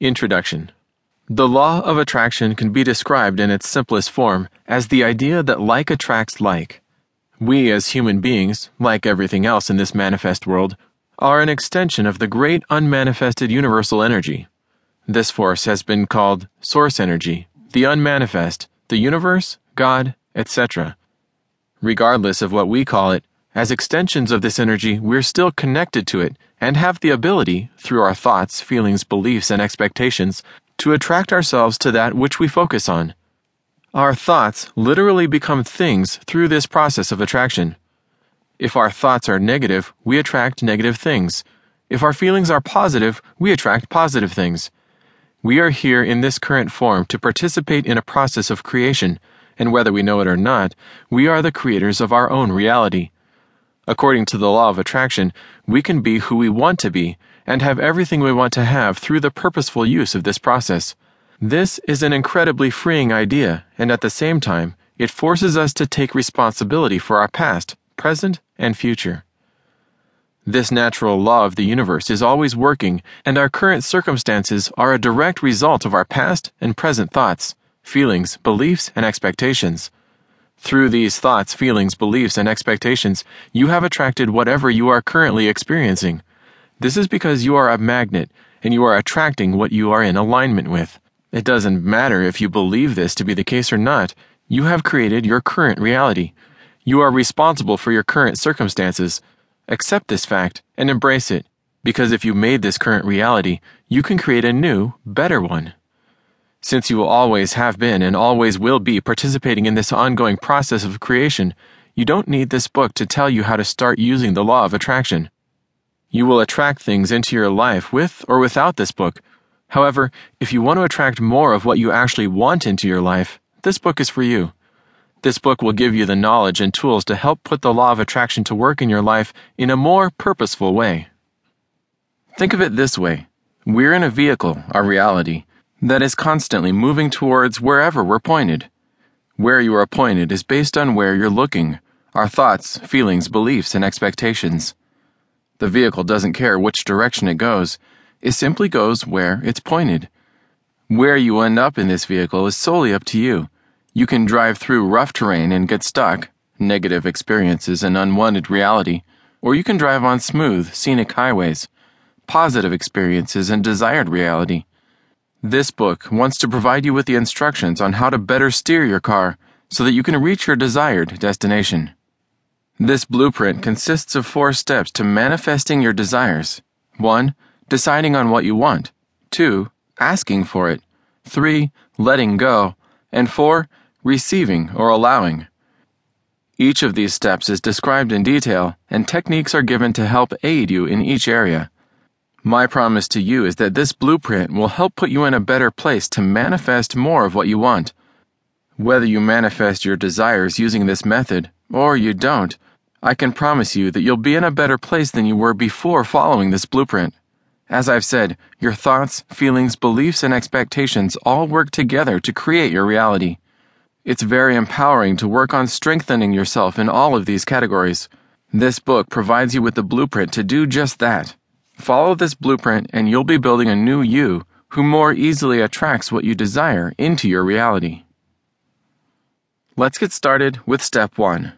Introduction The law of attraction can be described in its simplest form as the idea that like attracts like. We, as human beings, like everything else in this manifest world, are an extension of the great unmanifested universal energy. This force has been called source energy, the unmanifest, the universe, God, etc. Regardless of what we call it, as extensions of this energy, we're still connected to it and have the ability, through our thoughts, feelings, beliefs, and expectations, to attract ourselves to that which we focus on. Our thoughts literally become things through this process of attraction. If our thoughts are negative, we attract negative things. If our feelings are positive, we attract positive things. We are here in this current form to participate in a process of creation, and whether we know it or not, we are the creators of our own reality. According to the law of attraction, we can be who we want to be and have everything we want to have through the purposeful use of this process. This is an incredibly freeing idea, and at the same time, it forces us to take responsibility for our past, present, and future. This natural law of the universe is always working, and our current circumstances are a direct result of our past and present thoughts, feelings, beliefs, and expectations. Through these thoughts, feelings, beliefs, and expectations, you have attracted whatever you are currently experiencing. This is because you are a magnet and you are attracting what you are in alignment with. It doesn't matter if you believe this to be the case or not, you have created your current reality. You are responsible for your current circumstances. Accept this fact and embrace it, because if you made this current reality, you can create a new, better one. Since you will always have been and always will be participating in this ongoing process of creation, you don't need this book to tell you how to start using the law of attraction. You will attract things into your life with or without this book. However, if you want to attract more of what you actually want into your life, this book is for you. This book will give you the knowledge and tools to help put the law of attraction to work in your life in a more purposeful way. Think of it this way we're in a vehicle, our reality that is constantly moving towards wherever we're pointed. Where you are pointed is based on where you're looking, our thoughts, feelings, beliefs, and expectations. The vehicle doesn't care which direction it goes, it simply goes where it's pointed. Where you end up in this vehicle is solely up to you. You can drive through rough terrain and get stuck, negative experiences and unwanted reality, or you can drive on smooth, scenic highways, positive experiences and desired reality. This book wants to provide you with the instructions on how to better steer your car so that you can reach your desired destination. This blueprint consists of four steps to manifesting your desires 1. Deciding on what you want, 2. Asking for it, 3. Letting go, and 4. Receiving or allowing. Each of these steps is described in detail, and techniques are given to help aid you in each area. My promise to you is that this blueprint will help put you in a better place to manifest more of what you want. Whether you manifest your desires using this method, or you don't, I can promise you that you'll be in a better place than you were before following this blueprint. As I've said, your thoughts, feelings, beliefs, and expectations all work together to create your reality. It's very empowering to work on strengthening yourself in all of these categories. This book provides you with the blueprint to do just that. Follow this blueprint and you'll be building a new you who more easily attracts what you desire into your reality. Let's get started with step one.